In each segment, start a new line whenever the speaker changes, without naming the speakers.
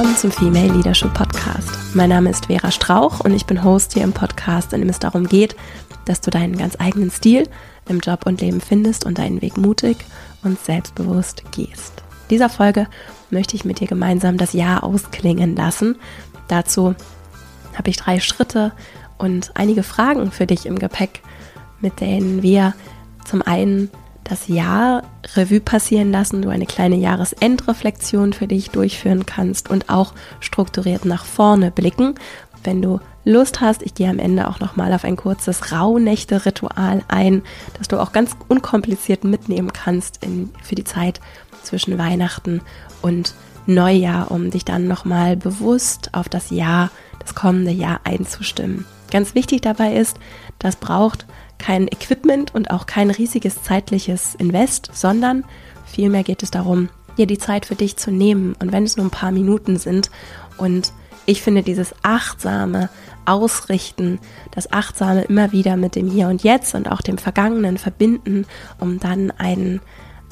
willkommen zum Female Leadership Podcast. Mein Name ist Vera Strauch und ich bin Host hier im Podcast, in dem es darum geht, dass du deinen ganz eigenen Stil im Job und Leben findest und deinen Weg mutig und selbstbewusst gehst. In dieser Folge möchte ich mit dir gemeinsam das Jahr ausklingen lassen. Dazu habe ich drei Schritte und einige Fragen für dich im Gepäck, mit denen wir zum einen das Jahr Revue passieren lassen, du eine kleine Jahresendreflexion für dich durchführen kannst und auch strukturiert nach vorne blicken. Wenn du Lust hast, ich gehe am Ende auch nochmal auf ein kurzes Rauhnächte-Ritual ein, das du auch ganz unkompliziert mitnehmen kannst in, für die Zeit zwischen Weihnachten und Neujahr, um dich dann nochmal bewusst auf das Jahr, das kommende Jahr einzustimmen. Ganz wichtig dabei ist, das braucht kein Equipment und auch kein riesiges zeitliches Invest, sondern vielmehr geht es darum, dir die Zeit für dich zu nehmen und wenn es nur ein paar Minuten sind und ich finde dieses achtsame Ausrichten, das achtsame immer wieder mit dem Hier und Jetzt und auch dem Vergangenen verbinden, um dann einen,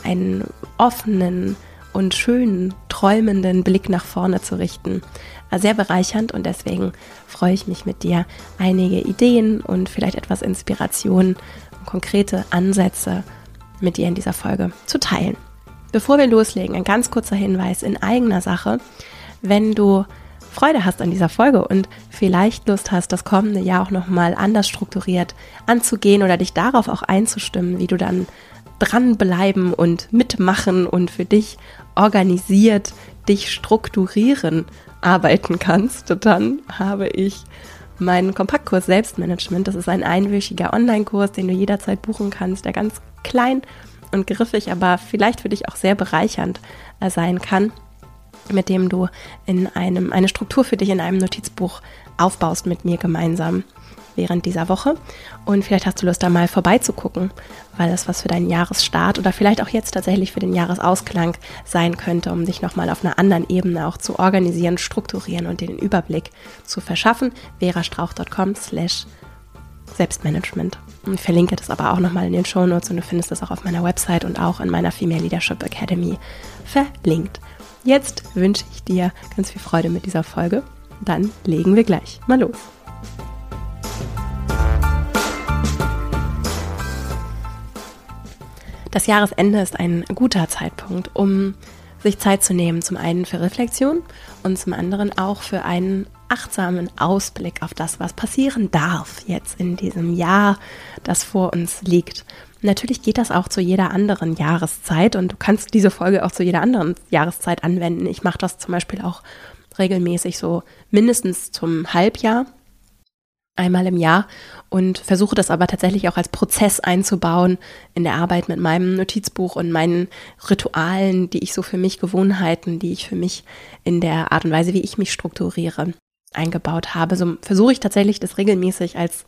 einen offenen und schönen, träumenden Blick nach vorne zu richten. Sehr bereichernd und deswegen freue ich mich mit dir, einige Ideen und vielleicht etwas Inspiration und konkrete Ansätze mit dir in dieser Folge zu teilen. Bevor wir loslegen, ein ganz kurzer Hinweis in eigener Sache. Wenn du Freude hast an dieser Folge und vielleicht Lust hast, das kommende Jahr auch nochmal anders strukturiert anzugehen oder dich darauf auch einzustimmen, wie du dann dranbleiben und mitmachen und für dich organisiert dich strukturieren arbeiten kannst, dann habe ich meinen Kompaktkurs Selbstmanagement. Das ist ein einwöchiger Online-Kurs, den du jederzeit buchen kannst, der ganz klein und griffig, aber vielleicht für dich auch sehr bereichernd sein kann, mit dem du in einem, eine Struktur für dich in einem Notizbuch aufbaust mit mir gemeinsam während dieser Woche. Und vielleicht hast du Lust, da mal vorbeizugucken, weil das was für deinen Jahresstart oder vielleicht auch jetzt tatsächlich für den Jahresausklang sein könnte, um dich nochmal auf einer anderen Ebene auch zu organisieren, strukturieren und den Überblick zu verschaffen. verastrauch.com slash Selbstmanagement. Ich verlinke das aber auch nochmal in den Shownotes und du findest das auch auf meiner Website und auch in meiner Female Leadership Academy verlinkt. Jetzt wünsche ich dir ganz viel Freude mit dieser Folge. Dann legen wir gleich mal los. Das Jahresende ist ein guter Zeitpunkt, um sich Zeit zu nehmen, zum einen für Reflexion und zum anderen auch für einen achtsamen Ausblick auf das, was passieren darf jetzt in diesem Jahr, das vor uns liegt. Natürlich geht das auch zu jeder anderen Jahreszeit und du kannst diese Folge auch zu jeder anderen Jahreszeit anwenden. Ich mache das zum Beispiel auch regelmäßig so mindestens zum Halbjahr einmal im Jahr und versuche das aber tatsächlich auch als Prozess einzubauen in der Arbeit mit meinem Notizbuch und meinen Ritualen, die ich so für mich, Gewohnheiten, die ich für mich in der Art und Weise, wie ich mich strukturiere, eingebaut habe. So versuche ich tatsächlich das regelmäßig als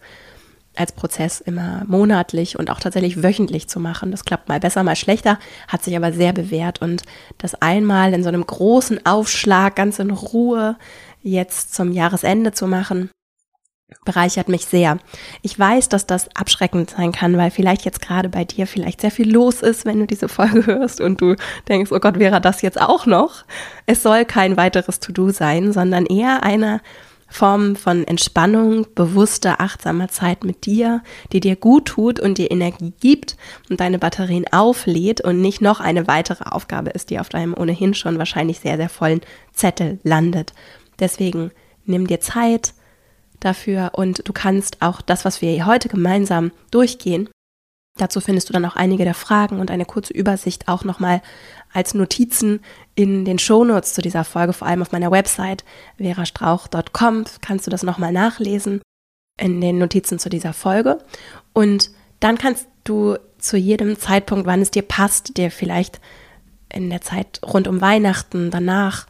als Prozess immer monatlich und auch tatsächlich wöchentlich zu machen. Das klappt mal besser, mal schlechter, hat sich aber sehr bewährt und das einmal in so einem großen Aufschlag ganz in Ruhe jetzt zum Jahresende zu machen, bereichert mich sehr. Ich weiß, dass das abschreckend sein kann, weil vielleicht jetzt gerade bei dir vielleicht sehr viel los ist, wenn du diese Folge hörst und du denkst, oh Gott, wäre das jetzt auch noch? Es soll kein weiteres To-Do sein, sondern eher eine Form von Entspannung, bewusster, achtsamer Zeit mit dir, die dir gut tut und dir Energie gibt und deine Batterien auflädt und nicht noch eine weitere Aufgabe ist, die auf deinem ohnehin schon wahrscheinlich sehr, sehr vollen Zettel landet. Deswegen nimm dir Zeit, dafür. Und du kannst auch das, was wir heute gemeinsam durchgehen, dazu findest du dann auch einige der Fragen und eine kurze Übersicht auch nochmal als Notizen in den Shownotes zu dieser Folge, vor allem auf meiner Website verastrauch.com kannst du das nochmal nachlesen in den Notizen zu dieser Folge. Und dann kannst du zu jedem Zeitpunkt, wann es dir passt, dir vielleicht in der Zeit rund um Weihnachten, danach,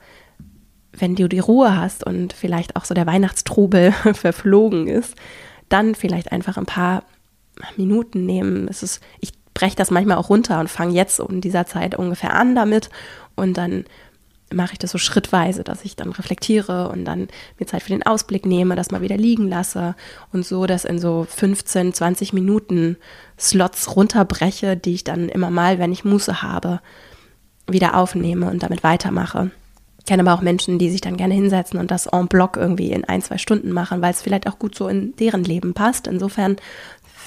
wenn du die Ruhe hast und vielleicht auch so der Weihnachtstrubel verflogen ist, dann vielleicht einfach ein paar Minuten nehmen. Es ist, ich breche das manchmal auch runter und fange jetzt in dieser Zeit ungefähr an damit und dann mache ich das so schrittweise, dass ich dann reflektiere und dann mir Zeit für den Ausblick nehme, das mal wieder liegen lasse und so das in so 15, 20 Minuten Slots runterbreche, die ich dann immer mal, wenn ich Muße habe, wieder aufnehme und damit weitermache. Kenne aber auch Menschen, die sich dann gerne hinsetzen und das en bloc irgendwie in ein, zwei Stunden machen, weil es vielleicht auch gut so in deren Leben passt. Insofern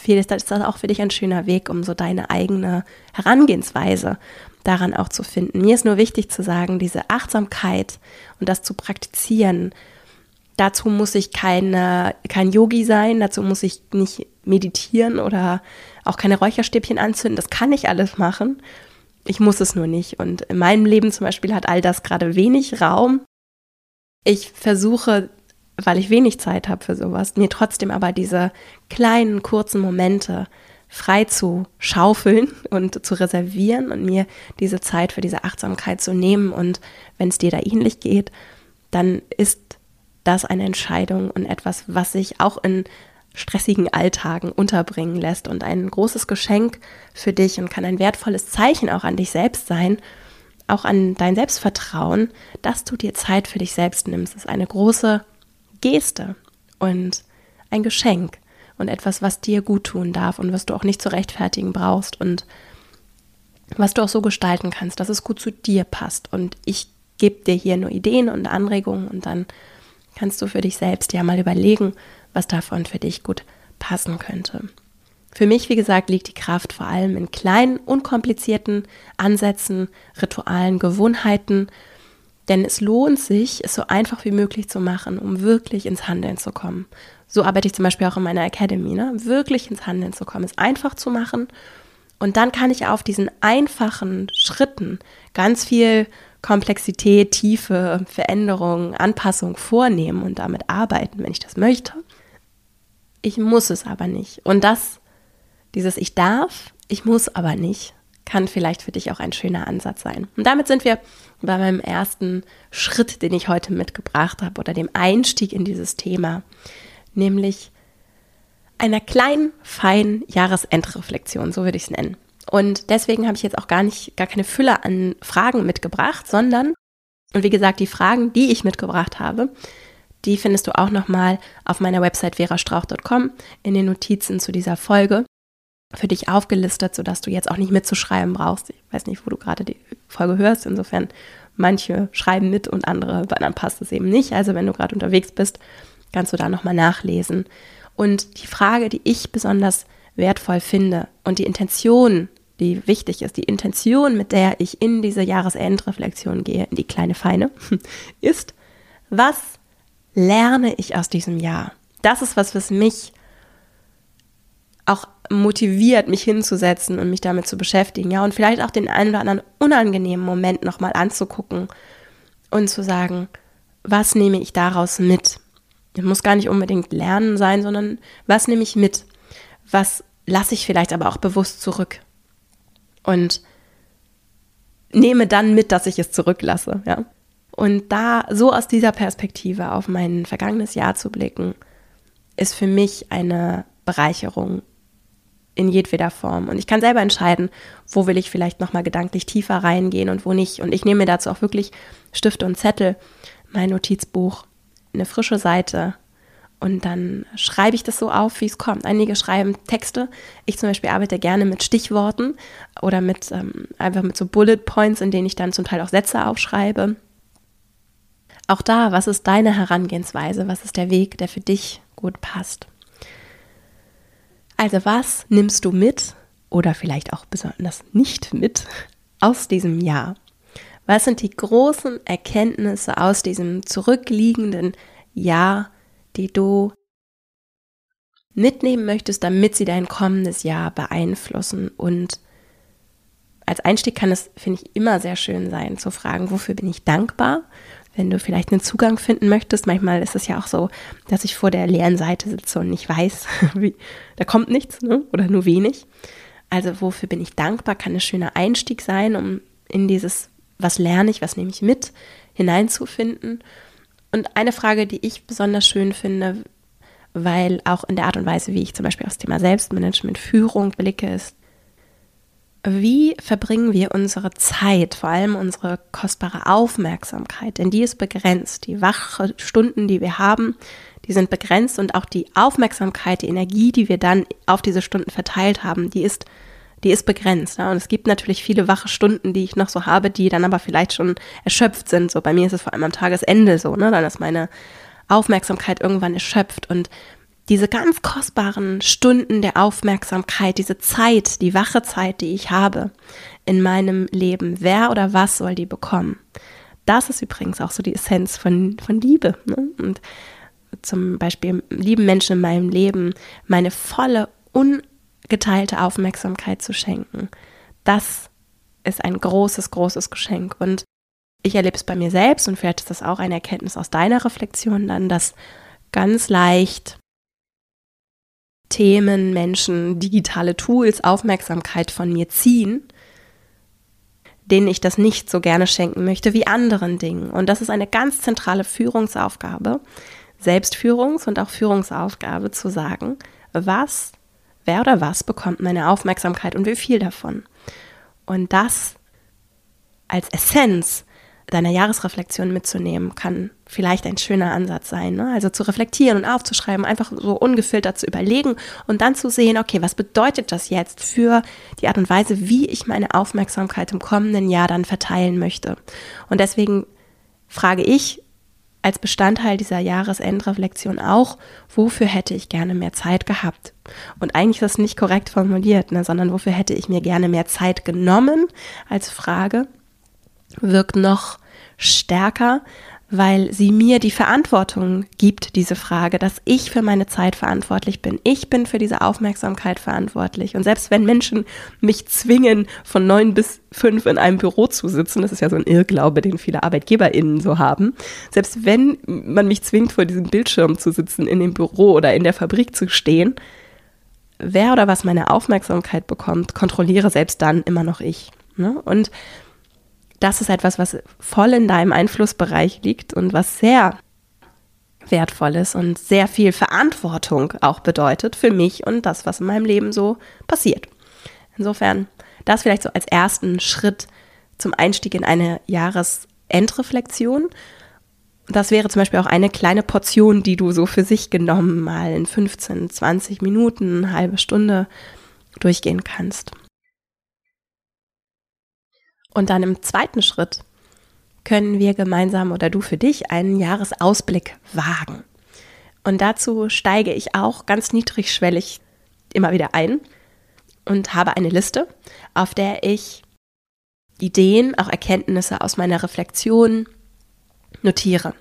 ist das auch für dich ein schöner Weg, um so deine eigene Herangehensweise daran auch zu finden. Mir ist nur wichtig zu sagen, diese Achtsamkeit und das zu praktizieren, dazu muss ich keine, kein Yogi sein, dazu muss ich nicht meditieren oder auch keine Räucherstäbchen anzünden. Das kann ich alles machen. Ich muss es nur nicht. Und in meinem Leben zum Beispiel hat all das gerade wenig Raum. Ich versuche, weil ich wenig Zeit habe für sowas, mir trotzdem aber diese kleinen, kurzen Momente frei zu schaufeln und zu reservieren und mir diese Zeit für diese Achtsamkeit zu nehmen. Und wenn es dir da ähnlich geht, dann ist das eine Entscheidung und etwas, was sich auch in stressigen Alltagen unterbringen lässt und ein großes Geschenk für dich und kann ein wertvolles Zeichen auch an dich selbst sein, auch an dein Selbstvertrauen, dass du dir Zeit für dich selbst nimmst. Das ist eine große Geste und ein Geschenk und etwas, was dir gut tun darf und was du auch nicht zu rechtfertigen brauchst und was du auch so gestalten kannst, dass es gut zu dir passt. Und ich gebe dir hier nur Ideen und Anregungen und dann kannst du für dich selbst ja mal überlegen, was davon für dich gut passen könnte. Für mich, wie gesagt, liegt die Kraft vor allem in kleinen, unkomplizierten Ansätzen, Ritualen, Gewohnheiten, denn es lohnt sich, es so einfach wie möglich zu machen, um wirklich ins Handeln zu kommen. So arbeite ich zum Beispiel auch in meiner Academy, ne? wirklich ins Handeln zu kommen, es einfach zu machen. Und dann kann ich auf diesen einfachen Schritten ganz viel Komplexität, Tiefe, Veränderung, Anpassung vornehmen und damit arbeiten, wenn ich das möchte. Ich muss es aber nicht. Und das, dieses Ich darf, ich muss aber nicht, kann vielleicht für dich auch ein schöner Ansatz sein. Und damit sind wir bei meinem ersten Schritt, den ich heute mitgebracht habe, oder dem Einstieg in dieses Thema, nämlich einer kleinen, feinen Jahresendreflexion, so würde ich es nennen. Und deswegen habe ich jetzt auch gar nicht, gar keine Fülle an Fragen mitgebracht, sondern, und wie gesagt, die Fragen, die ich mitgebracht habe, die findest du auch nochmal auf meiner Website verastrauch.com in den Notizen zu dieser Folge für dich aufgelistet, sodass du jetzt auch nicht mitzuschreiben brauchst. Ich weiß nicht, wo du gerade die Folge hörst. Insofern, manche schreiben mit und andere, bei anderen passt es eben nicht. Also wenn du gerade unterwegs bist, kannst du da nochmal nachlesen. Und die Frage, die ich besonders wertvoll finde und die Intention, die wichtig ist, die Intention, mit der ich in diese Jahresendreflexion gehe, in die kleine Feine, ist, was lerne ich aus diesem Jahr? Das ist was, was mich auch motiviert, mich hinzusetzen und mich damit zu beschäftigen, ja, und vielleicht auch den einen oder anderen unangenehmen Moment nochmal anzugucken und zu sagen, was nehme ich daraus mit? Es muss gar nicht unbedingt Lernen sein, sondern was nehme ich mit? Was lasse ich vielleicht aber auch bewusst zurück? Und nehme dann mit, dass ich es zurücklasse, ja. Und da so aus dieser Perspektive auf mein vergangenes Jahr zu blicken, ist für mich eine Bereicherung in jedweder Form. Und ich kann selber entscheiden, wo will ich vielleicht nochmal gedanklich tiefer reingehen und wo nicht. Und ich nehme mir dazu auch wirklich Stifte und Zettel, mein Notizbuch, eine frische Seite und dann schreibe ich das so auf, wie es kommt. Einige schreiben Texte. Ich zum Beispiel arbeite gerne mit Stichworten oder mit ähm, einfach mit so Bullet Points, in denen ich dann zum Teil auch Sätze aufschreibe. Auch da, was ist deine Herangehensweise? Was ist der Weg, der für dich gut passt? Also was nimmst du mit oder vielleicht auch besonders nicht mit aus diesem Jahr? Was sind die großen Erkenntnisse aus diesem zurückliegenden Jahr, die du mitnehmen möchtest, damit sie dein kommendes Jahr beeinflussen? Und als Einstieg kann es, finde ich, immer sehr schön sein, zu fragen, wofür bin ich dankbar? Wenn du vielleicht einen Zugang finden möchtest. Manchmal ist es ja auch so, dass ich vor der leeren Seite sitze und nicht weiß, wie, da kommt nichts ne? oder nur wenig. Also wofür bin ich dankbar, kann ein schöner Einstieg sein, um in dieses, was lerne ich, was nehme ich mit, hineinzufinden. Und eine Frage, die ich besonders schön finde, weil auch in der Art und Weise, wie ich zum Beispiel aufs Thema Selbstmanagement, Führung blicke, ist, wie verbringen wir unsere Zeit, vor allem unsere kostbare Aufmerksamkeit, denn die ist begrenzt. Die wache Stunden, die wir haben, die sind begrenzt und auch die Aufmerksamkeit, die Energie, die wir dann auf diese Stunden verteilt haben, die ist die ist begrenzt. Und es gibt natürlich viele wache Stunden, die ich noch so habe, die dann aber vielleicht schon erschöpft sind. So bei mir ist es vor allem am Tagesende so, ne? Dann ist meine Aufmerksamkeit irgendwann erschöpft und diese ganz kostbaren Stunden der Aufmerksamkeit, diese Zeit, die wache Zeit, die ich habe in meinem Leben, wer oder was soll die bekommen? Das ist übrigens auch so die Essenz von, von Liebe. Ne? Und zum Beispiel lieben Menschen in meinem Leben meine volle, ungeteilte Aufmerksamkeit zu schenken. Das ist ein großes, großes Geschenk. Und ich erlebe es bei mir selbst und vielleicht ist das auch eine Erkenntnis aus deiner Reflexion dann, dass ganz leicht Themen, Menschen, digitale Tools Aufmerksamkeit von mir ziehen, denen ich das nicht so gerne schenken möchte wie anderen Dingen. Und das ist eine ganz zentrale Führungsaufgabe, Selbstführungs- und auch Führungsaufgabe zu sagen, was, wer oder was bekommt meine Aufmerksamkeit und wie viel davon. Und das als Essenz deiner Jahresreflexion mitzunehmen, kann vielleicht ein schöner Ansatz sein. Ne? Also zu reflektieren und aufzuschreiben, einfach so ungefiltert zu überlegen und dann zu sehen, okay, was bedeutet das jetzt für die Art und Weise, wie ich meine Aufmerksamkeit im kommenden Jahr dann verteilen möchte. Und deswegen frage ich als Bestandteil dieser Jahresendreflexion auch, wofür hätte ich gerne mehr Zeit gehabt? Und eigentlich ist das nicht korrekt formuliert, ne, sondern wofür hätte ich mir gerne mehr Zeit genommen als Frage, wirkt noch stärker, weil sie mir die Verantwortung gibt, diese Frage, dass ich für meine Zeit verantwortlich bin. Ich bin für diese Aufmerksamkeit verantwortlich. Und selbst wenn Menschen mich zwingen, von neun bis fünf in einem Büro zu sitzen, das ist ja so ein Irrglaube, den viele ArbeitgeberInnen so haben, selbst wenn man mich zwingt, vor diesem Bildschirm zu sitzen, in dem Büro oder in der Fabrik zu stehen, wer oder was meine Aufmerksamkeit bekommt, kontrolliere selbst dann immer noch ich. Ne? Und das ist etwas, was voll in deinem Einflussbereich liegt und was sehr wertvoll ist und sehr viel Verantwortung auch bedeutet für mich und das, was in meinem Leben so passiert. Insofern, das vielleicht so als ersten Schritt zum Einstieg in eine Jahresendreflexion. Das wäre zum Beispiel auch eine kleine Portion, die du so für sich genommen mal in 15, 20 Minuten, eine halbe Stunde durchgehen kannst. Und dann im zweiten Schritt können wir gemeinsam oder du für dich einen Jahresausblick wagen. Und dazu steige ich auch ganz niedrigschwellig immer wieder ein und habe eine Liste, auf der ich Ideen, auch Erkenntnisse aus meiner Reflexion notiere.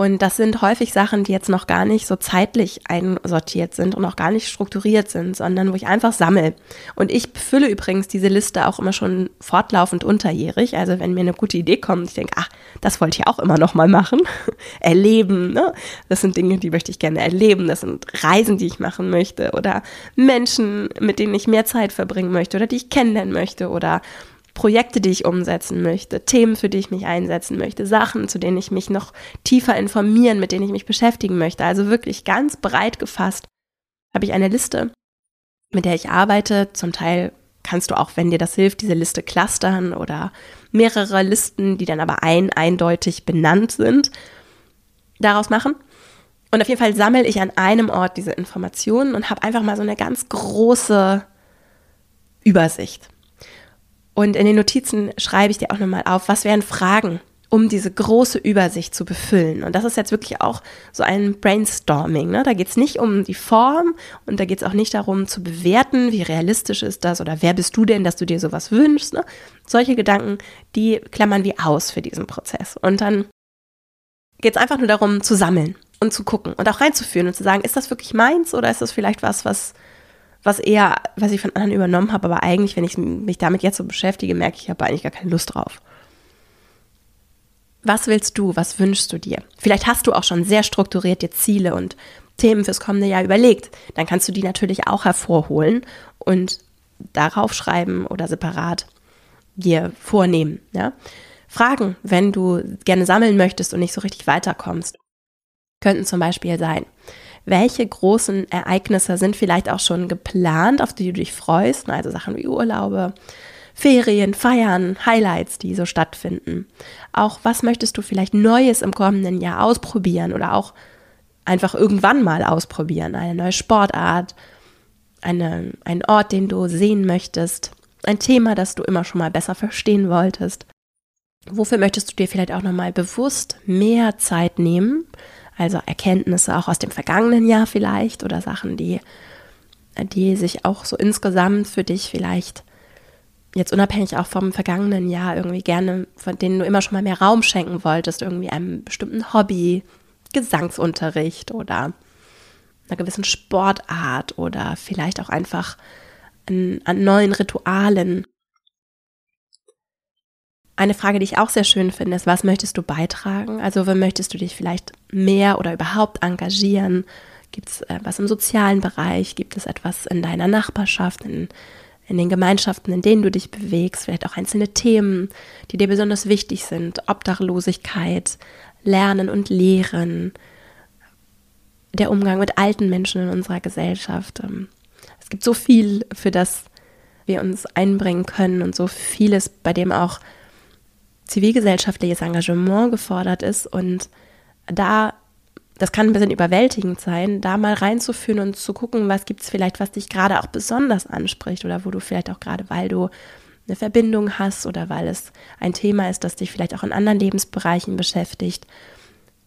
Und das sind häufig Sachen, die jetzt noch gar nicht so zeitlich einsortiert sind und auch gar nicht strukturiert sind, sondern wo ich einfach sammle. Und ich fülle übrigens diese Liste auch immer schon fortlaufend unterjährig. Also wenn mir eine gute Idee kommt, ich denke, ach, das wollte ich auch immer noch mal machen. erleben, ne? Das sind Dinge, die möchte ich gerne erleben. Das sind Reisen, die ich machen möchte oder Menschen, mit denen ich mehr Zeit verbringen möchte oder die ich kennenlernen möchte oder Projekte, die ich umsetzen möchte, Themen, für die ich mich einsetzen möchte, Sachen, zu denen ich mich noch tiefer informieren, mit denen ich mich beschäftigen möchte. Also wirklich ganz breit gefasst habe ich eine Liste, mit der ich arbeite. Zum Teil kannst du auch, wenn dir das hilft, diese Liste clustern oder mehrere Listen, die dann aber ein eindeutig benannt sind, daraus machen. Und auf jeden Fall sammle ich an einem Ort diese Informationen und habe einfach mal so eine ganz große Übersicht. Und in den Notizen schreibe ich dir auch nochmal auf, was wären Fragen, um diese große Übersicht zu befüllen. Und das ist jetzt wirklich auch so ein Brainstorming. Ne? Da geht es nicht um die Form und da geht es auch nicht darum zu bewerten, wie realistisch ist das oder wer bist du denn, dass du dir sowas wünschst. Ne? Solche Gedanken, die klammern wir aus für diesen Prozess. Und dann geht es einfach nur darum zu sammeln und zu gucken und auch reinzuführen und zu sagen, ist das wirklich meins oder ist das vielleicht was, was was eher, was ich von anderen übernommen habe, aber eigentlich, wenn ich mich damit jetzt so beschäftige, merke ich, ich habe eigentlich gar keine Lust drauf. Was willst du? Was wünschst du dir? Vielleicht hast du auch schon sehr strukturiert dir Ziele und Themen fürs kommende Jahr überlegt. Dann kannst du die natürlich auch hervorholen und darauf schreiben oder separat dir vornehmen. Ja? Fragen, wenn du gerne sammeln möchtest und nicht so richtig weiterkommst, könnten zum Beispiel sein welche großen Ereignisse sind vielleicht auch schon geplant, auf die du dich freust, also Sachen wie Urlaube, Ferien, Feiern, Highlights, die so stattfinden. Auch was möchtest du vielleicht Neues im kommenden Jahr ausprobieren oder auch einfach irgendwann mal ausprobieren, eine neue Sportart eine, einen Ort, den du sehen möchtest, ein Thema, das du immer schon mal besser verstehen wolltest. Wofür möchtest du dir vielleicht auch nochmal bewusst mehr Zeit nehmen? Also Erkenntnisse auch aus dem vergangenen Jahr vielleicht oder Sachen, die, die sich auch so insgesamt für dich vielleicht jetzt unabhängig auch vom vergangenen Jahr irgendwie gerne, von denen du immer schon mal mehr Raum schenken wolltest, irgendwie einem bestimmten Hobby, Gesangsunterricht oder einer gewissen Sportart oder vielleicht auch einfach an, an neuen Ritualen. Eine Frage, die ich auch sehr schön finde, ist, was möchtest du beitragen? Also, wo möchtest du dich vielleicht mehr oder überhaupt engagieren? Gibt es etwas im sozialen Bereich? Gibt es etwas in deiner Nachbarschaft, in, in den Gemeinschaften, in denen du dich bewegst? Vielleicht auch einzelne Themen, die dir besonders wichtig sind? Obdachlosigkeit, Lernen und Lehren, der Umgang mit alten Menschen in unserer Gesellschaft. Ähm, es gibt so viel, für das wir uns einbringen können und so vieles, bei dem auch zivilgesellschaftliches Engagement gefordert ist. Und da, das kann ein bisschen überwältigend sein, da mal reinzuführen und zu gucken, was gibt es vielleicht, was dich gerade auch besonders anspricht oder wo du vielleicht auch gerade, weil du eine Verbindung hast oder weil es ein Thema ist, das dich vielleicht auch in anderen Lebensbereichen beschäftigt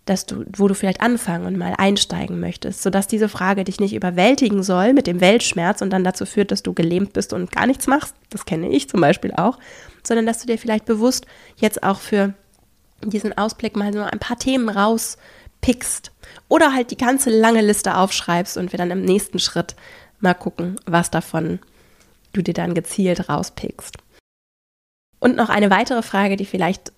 dass du, wo du vielleicht anfangen und mal einsteigen möchtest, sodass diese Frage dich nicht überwältigen soll mit dem Weltschmerz und dann dazu führt, dass du gelähmt bist und gar nichts machst. Das kenne ich zum Beispiel auch, sondern dass du dir vielleicht bewusst jetzt auch für diesen Ausblick mal so ein paar Themen rauspickst oder halt die ganze lange Liste aufschreibst und wir dann im nächsten Schritt mal gucken, was davon du dir dann gezielt rauspickst. Und noch eine weitere Frage, die vielleicht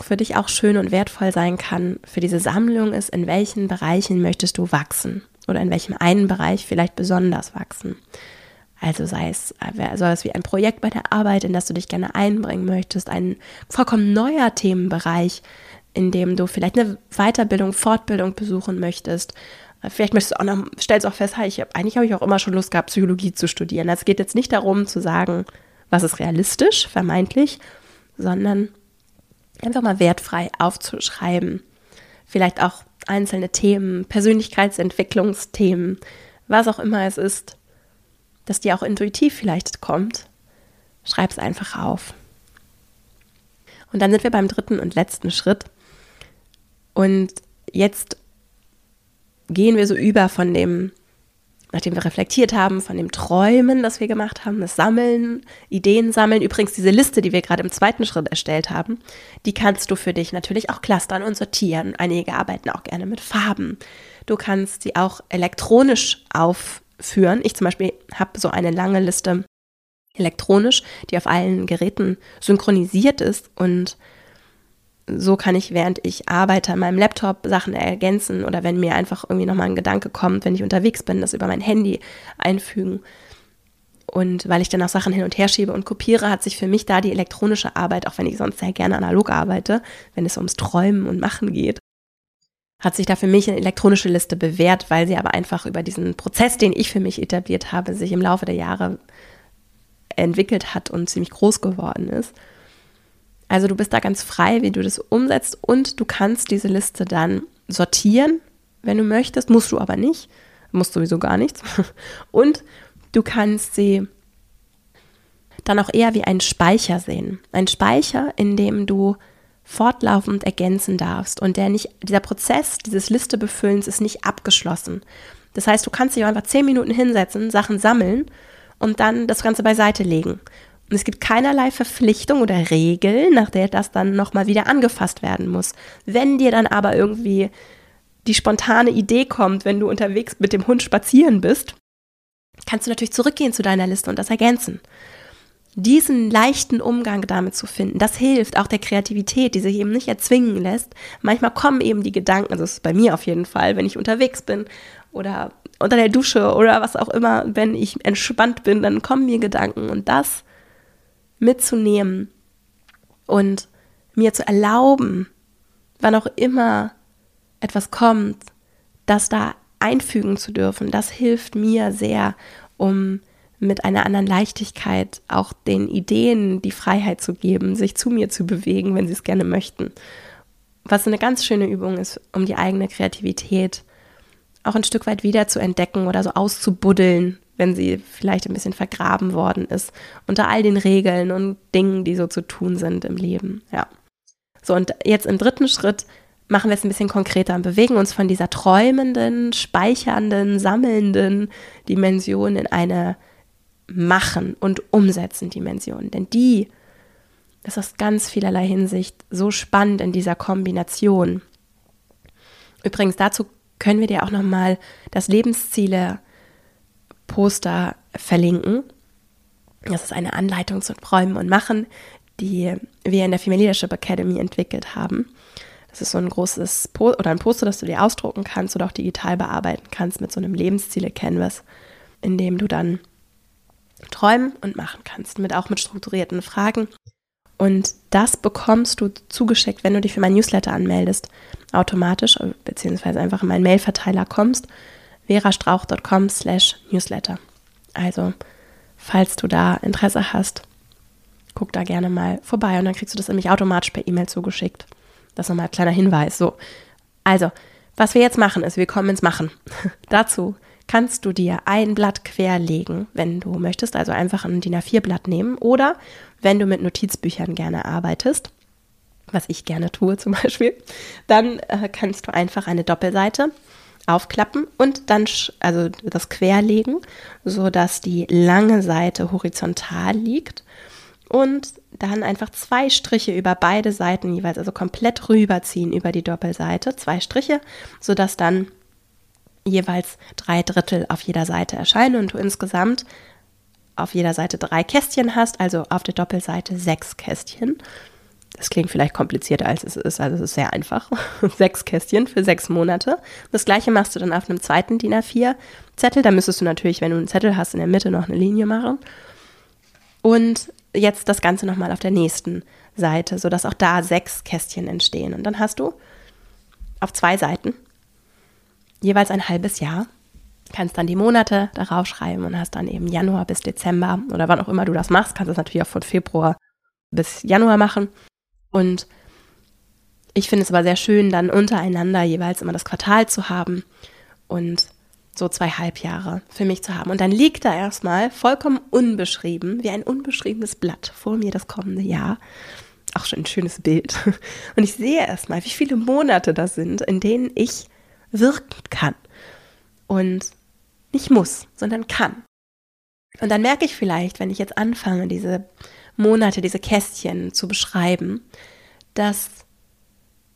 für dich auch schön und wertvoll sein kann für diese Sammlung ist, in welchen Bereichen möchtest du wachsen oder in welchem einen Bereich vielleicht besonders wachsen. Also sei es äh, sowas wie ein Projekt bei der Arbeit, in das du dich gerne einbringen möchtest, ein vollkommen neuer Themenbereich, in dem du vielleicht eine Weiterbildung, Fortbildung besuchen möchtest. Äh, vielleicht möchtest du auch noch, stellst auch fest, hey, ich hab, eigentlich habe ich auch immer schon Lust gehabt, Psychologie zu studieren. Also es geht jetzt nicht darum zu sagen, was ist realistisch, vermeintlich, sondern einfach mal wertfrei aufzuschreiben. Vielleicht auch einzelne Themen, Persönlichkeitsentwicklungsthemen, was auch immer es ist, dass dir auch intuitiv vielleicht kommt. Schreib es einfach auf. Und dann sind wir beim dritten und letzten Schritt. Und jetzt gehen wir so über von dem nachdem wir reflektiert haben von dem Träumen, das wir gemacht haben, das Sammeln, Ideen sammeln. Übrigens, diese Liste, die wir gerade im zweiten Schritt erstellt haben, die kannst du für dich natürlich auch clustern und sortieren. Einige arbeiten auch gerne mit Farben. Du kannst sie auch elektronisch aufführen. Ich zum Beispiel habe so eine lange Liste elektronisch, die auf allen Geräten synchronisiert ist und so kann ich, während ich arbeite, an meinem Laptop Sachen ergänzen oder wenn mir einfach irgendwie nochmal ein Gedanke kommt, wenn ich unterwegs bin, das über mein Handy einfügen. Und weil ich dann auch Sachen hin und her schiebe und kopiere, hat sich für mich da die elektronische Arbeit, auch wenn ich sonst sehr gerne analog arbeite, wenn es ums Träumen und Machen geht, hat sich da für mich eine elektronische Liste bewährt, weil sie aber einfach über diesen Prozess, den ich für mich etabliert habe, sich im Laufe der Jahre entwickelt hat und ziemlich groß geworden ist. Also du bist da ganz frei, wie du das umsetzt und du kannst diese Liste dann sortieren, wenn du möchtest, musst du aber nicht, musst sowieso gar nichts. Und du kannst sie dann auch eher wie einen Speicher sehen. Ein Speicher, in dem du fortlaufend ergänzen darfst und der nicht, dieser Prozess dieses Listebefüllens ist nicht abgeschlossen. Das heißt, du kannst dich einfach zehn Minuten hinsetzen, Sachen sammeln und dann das Ganze beiseite legen. Und es gibt keinerlei Verpflichtung oder Regel, nach der das dann nochmal wieder angefasst werden muss. Wenn dir dann aber irgendwie die spontane Idee kommt, wenn du unterwegs mit dem Hund spazieren bist, kannst du natürlich zurückgehen zu deiner Liste und das ergänzen. Diesen leichten Umgang damit zu finden, das hilft auch der Kreativität, die sich eben nicht erzwingen lässt. Manchmal kommen eben die Gedanken, also das ist bei mir auf jeden Fall, wenn ich unterwegs bin oder unter der Dusche oder was auch immer, wenn ich entspannt bin, dann kommen mir Gedanken und das mitzunehmen und mir zu erlauben, wann auch immer etwas kommt, das da einfügen zu dürfen, das hilft mir sehr, um mit einer anderen Leichtigkeit auch den Ideen die Freiheit zu geben, sich zu mir zu bewegen, wenn sie es gerne möchten. Was eine ganz schöne Übung ist, um die eigene Kreativität auch ein Stück weit wieder zu entdecken oder so auszubuddeln, wenn sie vielleicht ein bisschen vergraben worden ist unter all den Regeln und Dingen, die so zu tun sind im Leben. Ja. So, und jetzt im dritten Schritt machen wir es ein bisschen konkreter und bewegen uns von dieser träumenden, speichernden, sammelnden Dimension in eine machen und umsetzen Dimension. Denn die ist aus ganz vielerlei Hinsicht so spannend in dieser Kombination. Übrigens, dazu können wir dir auch nochmal das Lebensziele-Poster verlinken. Das ist eine Anleitung zum Träumen und Machen, die wir in der Female Leadership Academy entwickelt haben. Das ist so ein großes po oder ein Poster, das du dir ausdrucken kannst oder auch digital bearbeiten kannst mit so einem Lebensziele-Canvas, in dem du dann träumen und machen kannst, mit auch mit strukturierten Fragen. Und das bekommst du zugeschickt, wenn du dich für mein Newsletter anmeldest, automatisch, beziehungsweise einfach in meinen Mailverteiler kommst, verastrauch.com slash newsletter. Also, falls du da Interesse hast, guck da gerne mal vorbei und dann kriegst du das nämlich automatisch per E-Mail zugeschickt. Das nochmal ein kleiner Hinweis. So, also, was wir jetzt machen, ist, wir kommen ins Machen. Dazu kannst du dir ein Blatt querlegen, wenn du möchtest, also einfach ein DIN A4-Blatt nehmen oder wenn du mit Notizbüchern gerne arbeitest, was ich gerne tue zum Beispiel, dann äh, kannst du einfach eine Doppelseite aufklappen und dann also das querlegen, sodass die lange Seite horizontal liegt und dann einfach zwei Striche über beide Seiten jeweils, also komplett rüberziehen über die Doppelseite, zwei Striche, sodass dann jeweils drei Drittel auf jeder Seite erscheinen und du insgesamt auf jeder Seite drei Kästchen hast, also auf der Doppelseite sechs Kästchen. Das klingt vielleicht komplizierter als es ist, also es ist sehr einfach. sechs Kästchen für sechs Monate. Das gleiche machst du dann auf einem zweiten DIN A4 Zettel. Da müsstest du natürlich, wenn du einen Zettel hast, in der Mitte noch eine Linie machen. Und jetzt das Ganze nochmal auf der nächsten Seite, sodass auch da sechs Kästchen entstehen. Und dann hast du auf zwei Seiten jeweils ein halbes Jahr. Kannst dann die Monate darauf schreiben und hast dann eben Januar bis Dezember oder wann auch immer du das machst, kannst du es natürlich auch von Februar bis Januar machen. Und ich finde es aber sehr schön, dann untereinander jeweils immer das Quartal zu haben und so zwei Halbjahre für mich zu haben. Und dann liegt da erstmal vollkommen unbeschrieben, wie ein unbeschriebenes Blatt vor mir das kommende Jahr. Auch schon ein schönes Bild. Und ich sehe erstmal, wie viele Monate das sind, in denen ich wirken kann. Und nicht muss, sondern kann. Und dann merke ich vielleicht, wenn ich jetzt anfange, diese Monate, diese Kästchen zu beschreiben, dass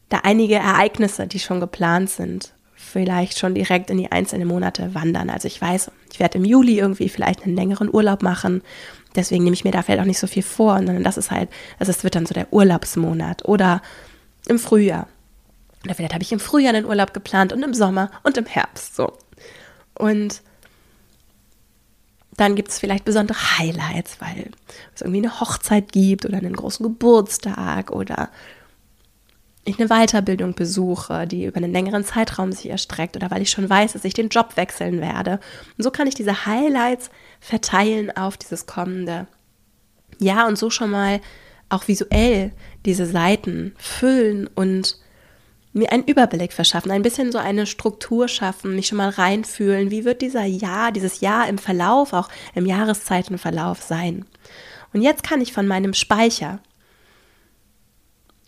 da einige Ereignisse, die schon geplant sind, vielleicht schon direkt in die einzelnen Monate wandern. Also ich weiß, ich werde im Juli irgendwie vielleicht einen längeren Urlaub machen. Deswegen nehme ich mir da vielleicht auch nicht so viel vor. Dann das ist halt, also es wird dann so der Urlaubsmonat. Oder im Frühjahr. Oder vielleicht habe ich im Frühjahr einen Urlaub geplant und im Sommer und im Herbst. So. Und dann gibt es vielleicht besondere Highlights, weil es irgendwie eine Hochzeit gibt oder einen großen Geburtstag oder ich eine Weiterbildung besuche, die über einen längeren Zeitraum sich erstreckt oder weil ich schon weiß, dass ich den Job wechseln werde. Und so kann ich diese Highlights verteilen auf dieses kommende Jahr und so schon mal auch visuell diese Seiten füllen und mir einen Überblick verschaffen, ein bisschen so eine Struktur schaffen, mich schon mal reinfühlen, wie wird dieser Jahr, dieses Jahr im Verlauf, auch im Jahreszeitenverlauf sein. Und jetzt kann ich von meinem Speicher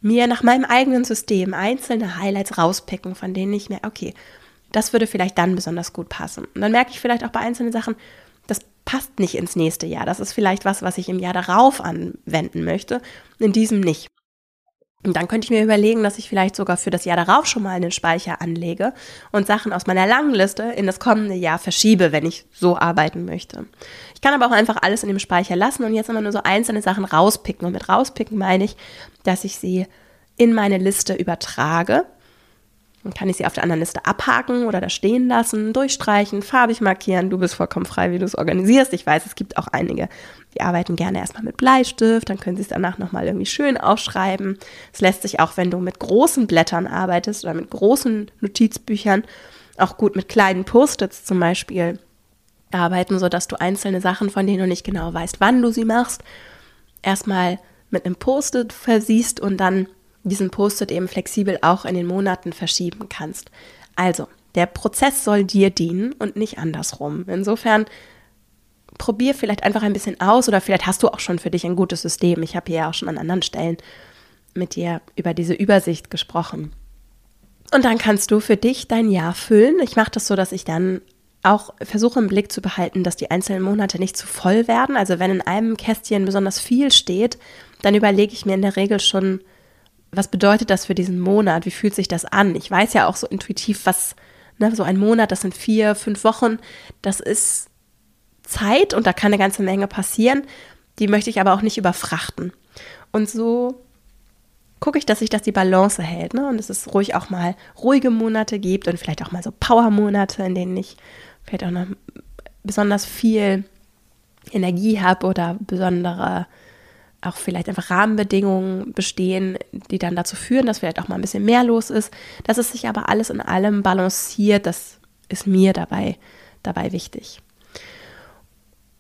mir nach meinem eigenen System einzelne Highlights rauspicken, von denen ich mir, okay, das würde vielleicht dann besonders gut passen. Und dann merke ich vielleicht auch bei einzelnen Sachen, das passt nicht ins nächste Jahr. Das ist vielleicht was, was ich im Jahr darauf anwenden möchte, in diesem nicht. Und dann könnte ich mir überlegen, dass ich vielleicht sogar für das Jahr darauf schon mal einen Speicher anlege und Sachen aus meiner langen Liste in das kommende Jahr verschiebe, wenn ich so arbeiten möchte. Ich kann aber auch einfach alles in dem Speicher lassen und jetzt immer nur so einzelne Sachen rauspicken. Und mit rauspicken meine ich, dass ich sie in meine Liste übertrage dann kann ich sie auf der anderen Liste abhaken oder da stehen lassen, durchstreichen, farbig markieren. Du bist vollkommen frei, wie du es organisierst. Ich weiß, es gibt auch einige, die arbeiten gerne erstmal mit Bleistift, dann können sie es danach nochmal irgendwie schön aufschreiben. Es lässt sich auch, wenn du mit großen Blättern arbeitest oder mit großen Notizbüchern, auch gut mit kleinen Post-its zum Beispiel arbeiten, sodass du einzelne Sachen, von denen du nicht genau weißt, wann du sie machst, erstmal mit einem Post-it versiehst und dann diesen Post-it eben flexibel auch in den Monaten verschieben kannst. Also, der Prozess soll dir dienen und nicht andersrum. Insofern probier vielleicht einfach ein bisschen aus oder vielleicht hast du auch schon für dich ein gutes System. Ich habe hier ja auch schon an anderen Stellen mit dir über diese Übersicht gesprochen. Und dann kannst du für dich dein Jahr füllen. Ich mache das so, dass ich dann auch versuche im Blick zu behalten, dass die einzelnen Monate nicht zu voll werden. Also wenn in einem Kästchen besonders viel steht, dann überlege ich mir in der Regel schon, was bedeutet das für diesen Monat? Wie fühlt sich das an? Ich weiß ja auch so intuitiv, was, ne, so ein Monat, das sind vier, fünf Wochen, das ist Zeit und da kann eine ganze Menge passieren. Die möchte ich aber auch nicht überfrachten. Und so gucke ich, dass sich das die Balance hält. Ne? Und dass es ruhig auch mal ruhige Monate gibt und vielleicht auch mal so Power-Monate, in denen ich vielleicht auch noch besonders viel Energie habe oder besondere auch vielleicht einfach Rahmenbedingungen bestehen, die dann dazu führen, dass vielleicht auch mal ein bisschen mehr los ist. Dass es sich aber alles in allem balanciert, das ist mir dabei, dabei wichtig.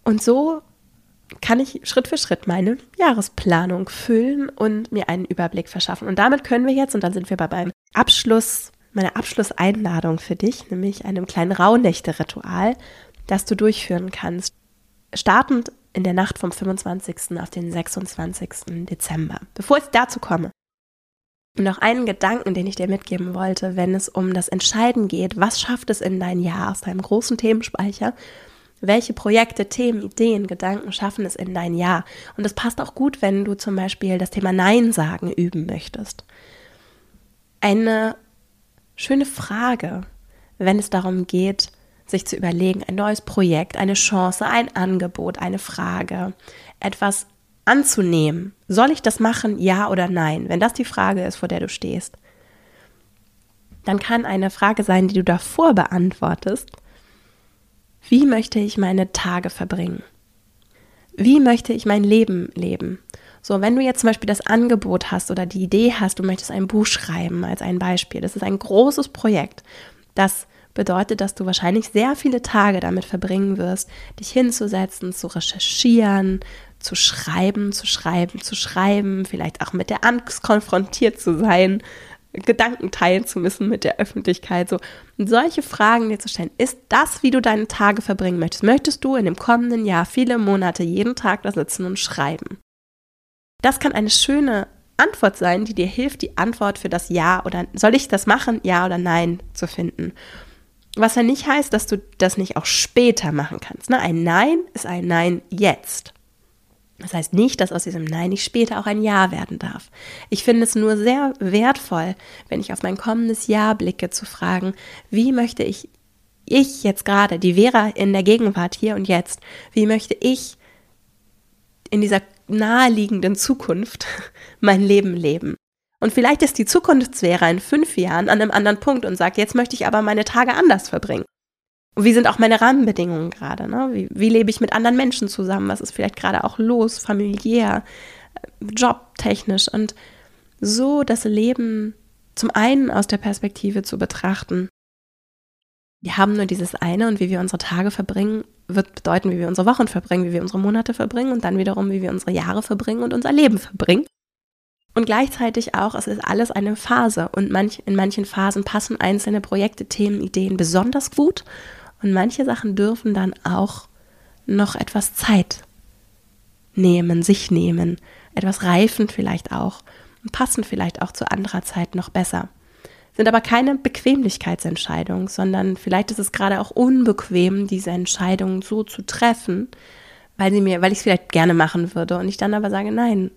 Und so kann ich Schritt für Schritt meine Jahresplanung füllen und mir einen Überblick verschaffen. Und damit können wir jetzt, und dann sind wir bei meinem Abschluss, meiner Abschlusseinladung für dich, nämlich einem kleinen Rauhnächte-Ritual, das du durchführen kannst. Startend in der Nacht vom 25. auf den 26. Dezember. Bevor ich dazu komme, noch einen Gedanken, den ich dir mitgeben wollte, wenn es um das Entscheiden geht, was schafft es in dein Jahr aus deinem großen Themenspeicher welche Projekte, Themen, Ideen, Gedanken schaffen es in dein Jahr? Und das passt auch gut, wenn du zum Beispiel das Thema Nein sagen üben möchtest. Eine schöne Frage, wenn es darum geht, sich zu überlegen, ein neues Projekt, eine Chance, ein Angebot, eine Frage, etwas anzunehmen. Soll ich das machen, ja oder nein? Wenn das die Frage ist, vor der du stehst, dann kann eine Frage sein, die du davor beantwortest, wie möchte ich meine Tage verbringen? Wie möchte ich mein Leben leben? So, wenn du jetzt zum Beispiel das Angebot hast oder die Idee hast, du möchtest ein Buch schreiben als ein Beispiel, das ist ein großes Projekt. Das bedeutet, dass du wahrscheinlich sehr viele Tage damit verbringen wirst, dich hinzusetzen, zu recherchieren, zu schreiben, zu schreiben, zu schreiben, vielleicht auch mit der Angst konfrontiert zu sein, Gedanken teilen zu müssen mit der Öffentlichkeit. So und solche Fragen dir zu stellen. Ist das, wie du deine Tage verbringen möchtest? Möchtest du in dem kommenden Jahr viele Monate jeden Tag da sitzen und schreiben? Das kann eine schöne Antwort sein, die dir hilft, die Antwort für das Ja oder soll ich das machen, Ja oder Nein zu finden. Was ja nicht heißt, dass du das nicht auch später machen kannst. Ne? Ein Nein ist ein Nein jetzt. Das heißt nicht, dass aus diesem Nein nicht später auch ein Ja werden darf. Ich finde es nur sehr wertvoll, wenn ich auf mein kommendes Jahr blicke, zu fragen, wie möchte ich, ich jetzt gerade, die Vera in der Gegenwart hier und jetzt, wie möchte ich in dieser naheliegenden Zukunft mein Leben leben? Und vielleicht ist die Zukunftsvera in fünf Jahren an einem anderen Punkt und sagt, jetzt möchte ich aber meine Tage anders verbringen. Und wie sind auch meine Rahmenbedingungen gerade? Ne? Wie, wie lebe ich mit anderen Menschen zusammen? Was ist vielleicht gerade auch los, familiär, jobtechnisch? Und so das Leben zum einen aus der Perspektive zu betrachten. Wir haben nur dieses eine und wie wir unsere Tage verbringen, wird bedeuten, wie wir unsere Wochen verbringen, wie wir unsere Monate verbringen und dann wiederum, wie wir unsere Jahre verbringen und unser Leben verbringen. Und gleichzeitig auch, es ist alles eine Phase. Und manch, in manchen Phasen passen einzelne Projekte, Themen, Ideen besonders gut. Und manche Sachen dürfen dann auch noch etwas Zeit nehmen, sich nehmen, etwas reifen vielleicht auch und passen vielleicht auch zu anderer Zeit noch besser. Sind aber keine Bequemlichkeitsentscheidungen, sondern vielleicht ist es gerade auch unbequem, diese Entscheidung so zu treffen, weil sie mir, weil ich es vielleicht gerne machen würde. Und ich dann aber sage, nein,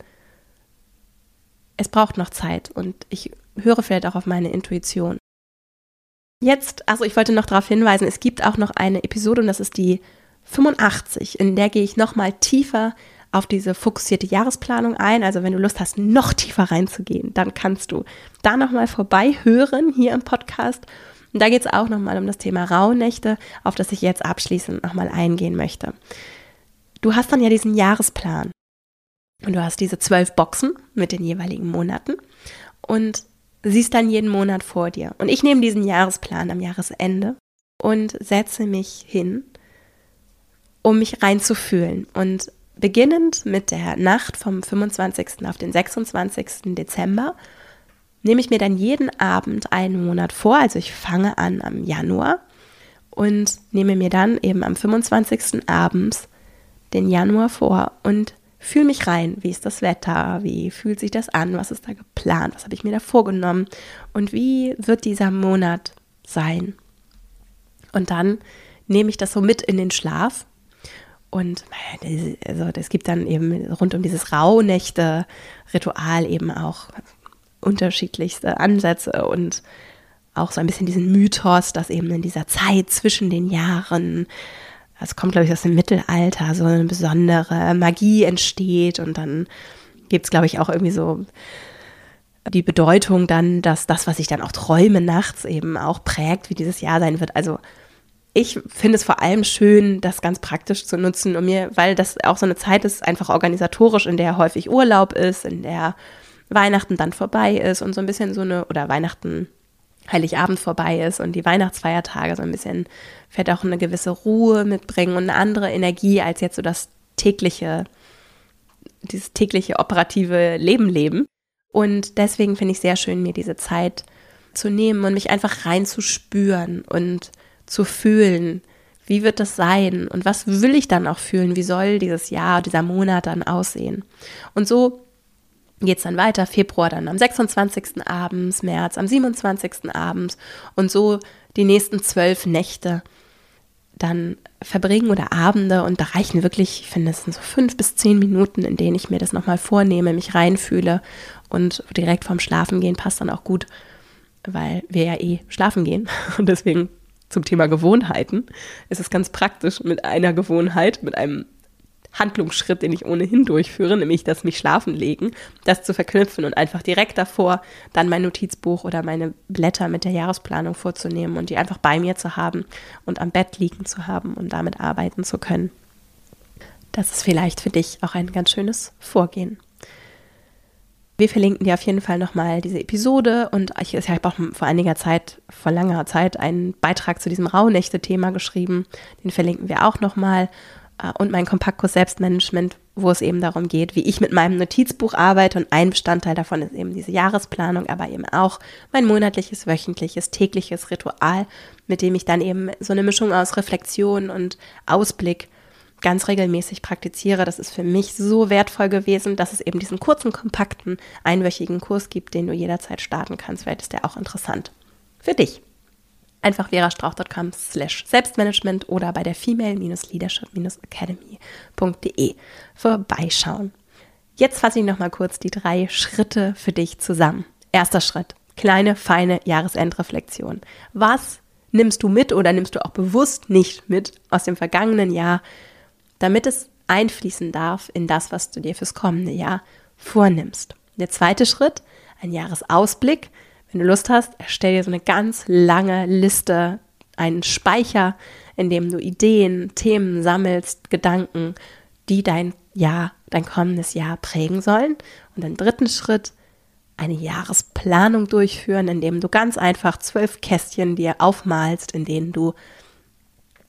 es braucht noch Zeit und ich höre vielleicht auch auf meine Intuition. Jetzt, also ich wollte noch darauf hinweisen, es gibt auch noch eine Episode und das ist die 85, in der gehe ich nochmal tiefer auf diese fokussierte Jahresplanung ein. Also wenn du Lust hast, noch tiefer reinzugehen, dann kannst du da nochmal vorbei hören hier im Podcast. Und da geht es auch nochmal um das Thema Rauhnächte, auf das ich jetzt abschließend nochmal eingehen möchte. Du hast dann ja diesen Jahresplan und du hast diese zwölf Boxen mit den jeweiligen Monaten. Und siehst dann jeden Monat vor dir. Und ich nehme diesen Jahresplan am Jahresende und setze mich hin, um mich reinzufühlen. Und beginnend mit der Nacht vom 25. auf den 26. Dezember nehme ich mir dann jeden Abend einen Monat vor. Also ich fange an am Januar und nehme mir dann eben am 25. abends den Januar vor und fühle mich rein. Wie ist das Wetter? Wie fühlt sich das an? Was ist da geplant? Was habe ich mir da vorgenommen? Und wie wird dieser Monat sein? Und dann nehme ich das so mit in den Schlaf. Und also es gibt dann eben rund um dieses Rauhnächte-Ritual eben auch unterschiedlichste Ansätze und auch so ein bisschen diesen Mythos, dass eben in dieser Zeit zwischen den Jahren das kommt, glaube ich, aus dem Mittelalter, so eine besondere Magie entsteht und dann gibt es, glaube ich, auch irgendwie so die Bedeutung dann, dass das, was ich dann auch träume nachts, eben auch prägt, wie dieses Jahr sein wird. Also ich finde es vor allem schön, das ganz praktisch zu nutzen, um mir, weil das auch so eine Zeit ist, einfach organisatorisch, in der häufig Urlaub ist, in der Weihnachten dann vorbei ist und so ein bisschen so eine, oder Weihnachten Heiligabend vorbei ist und die Weihnachtsfeiertage so ein bisschen vielleicht auch eine gewisse Ruhe mitbringen und eine andere Energie als jetzt so das tägliche, dieses tägliche operative Leben leben. Und deswegen finde ich sehr schön, mir diese Zeit zu nehmen und mich einfach reinzuspüren und zu fühlen, wie wird das sein und was will ich dann auch fühlen, wie soll dieses Jahr, dieser Monat dann aussehen. Und so geht es dann weiter, Februar dann am 26. abends, März am 27. abends und so die nächsten zwölf Nächte dann verbringen oder Abende und da reichen wirklich, ich finde, es sind so fünf bis zehn Minuten, in denen ich mir das nochmal vornehme, mich reinfühle und direkt vorm Schlafen gehen passt dann auch gut, weil wir ja eh schlafen gehen und deswegen zum Thema Gewohnheiten ist es ganz praktisch mit einer Gewohnheit, mit einem Handlungsschritt, den ich ohnehin durchführe, nämlich das mich schlafen legen, das zu verknüpfen und einfach direkt davor dann mein Notizbuch oder meine Blätter mit der Jahresplanung vorzunehmen und die einfach bei mir zu haben und am Bett liegen zu haben und damit arbeiten zu können. Das ist vielleicht für dich auch ein ganz schönes Vorgehen. Wir verlinken dir auf jeden Fall nochmal diese Episode und ich, ich habe auch vor einiger Zeit, vor langer Zeit, einen Beitrag zu diesem Rauhnächte-Thema geschrieben. Den verlinken wir auch nochmal. Äh, und mein Kompaktkurs Selbstmanagement, wo es eben darum geht, wie ich mit meinem Notizbuch arbeite. Und ein Bestandteil davon ist eben diese Jahresplanung, aber eben auch mein monatliches, wöchentliches, tägliches Ritual, mit dem ich dann eben so eine Mischung aus Reflexion und Ausblick ganz regelmäßig praktiziere. Das ist für mich so wertvoll gewesen, dass es eben diesen kurzen, kompakten, einwöchigen Kurs gibt, den du jederzeit starten kannst. Vielleicht ist der auch interessant für dich einfach verastrauch.com slash Selbstmanagement oder bei der female-leadership-academy.de vorbeischauen. Jetzt fasse ich nochmal kurz die drei Schritte für dich zusammen. Erster Schritt, kleine, feine Jahresendreflexion. Was nimmst du mit oder nimmst du auch bewusst nicht mit aus dem vergangenen Jahr, damit es einfließen darf in das, was du dir fürs kommende Jahr vornimmst. Der zweite Schritt, ein Jahresausblick. Wenn du Lust hast, erstell dir so eine ganz lange Liste, einen Speicher, in dem du Ideen, Themen sammelst, Gedanken, die dein Jahr, dein kommendes Jahr prägen sollen. Und im dritten Schritt eine Jahresplanung durchführen, indem du ganz einfach zwölf Kästchen dir aufmalst, in denen du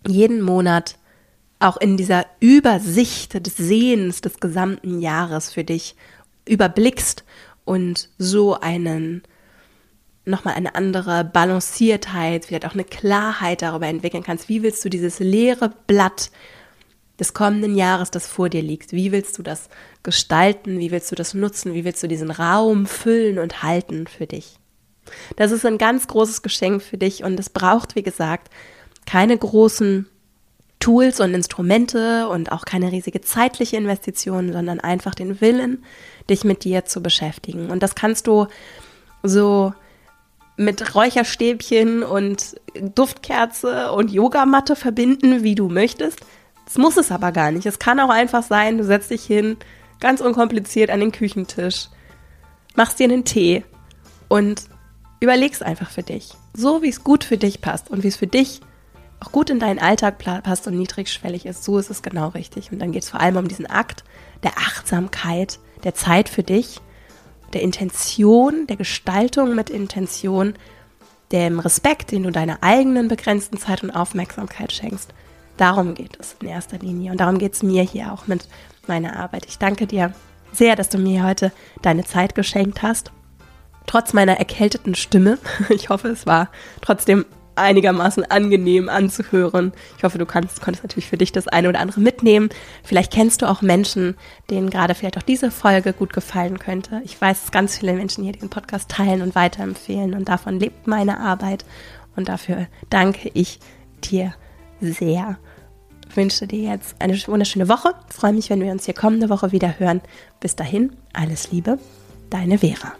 jeden Monat auch in dieser Übersicht des Sehens des gesamten Jahres für dich überblickst und so einen nochmal eine andere Balanciertheit, vielleicht auch eine Klarheit darüber entwickeln kannst. Wie willst du dieses leere Blatt des kommenden Jahres, das vor dir liegt, wie willst du das gestalten? Wie willst du das nutzen? Wie willst du diesen Raum füllen und halten für dich? Das ist ein ganz großes Geschenk für dich und es braucht, wie gesagt, keine großen Tools und Instrumente und auch keine riesige zeitliche Investition, sondern einfach den Willen, dich mit dir zu beschäftigen. Und das kannst du so mit Räucherstäbchen und Duftkerze und Yogamatte verbinden, wie du möchtest. Das muss es aber gar nicht. Es kann auch einfach sein, du setzt dich hin, ganz unkompliziert an den Küchentisch, machst dir einen Tee und überlegst einfach für dich. So wie es gut für dich passt und wie es für dich auch gut in deinen Alltag passt und niedrigschwellig ist, so ist es genau richtig. Und dann geht es vor allem um diesen Akt der Achtsamkeit, der Zeit für dich der Intention, der Gestaltung mit Intention, dem Respekt, den du deiner eigenen begrenzten Zeit und Aufmerksamkeit schenkst. Darum geht es in erster Linie und darum geht es mir hier auch mit meiner Arbeit. Ich danke dir sehr, dass du mir heute deine Zeit geschenkt hast. Trotz meiner erkälteten Stimme. Ich hoffe, es war trotzdem einigermaßen angenehm anzuhören. Ich hoffe, du kannst, konntest natürlich für dich das eine oder andere mitnehmen. Vielleicht kennst du auch Menschen, denen gerade vielleicht auch diese Folge gut gefallen könnte. Ich weiß, dass ganz viele Menschen hier den Podcast teilen und weiterempfehlen und davon lebt meine Arbeit und dafür danke ich dir sehr. Ich wünsche dir jetzt eine wunderschöne Woche. Ich freue mich, wenn wir uns hier kommende Woche wieder hören. Bis dahin, alles Liebe, deine Vera.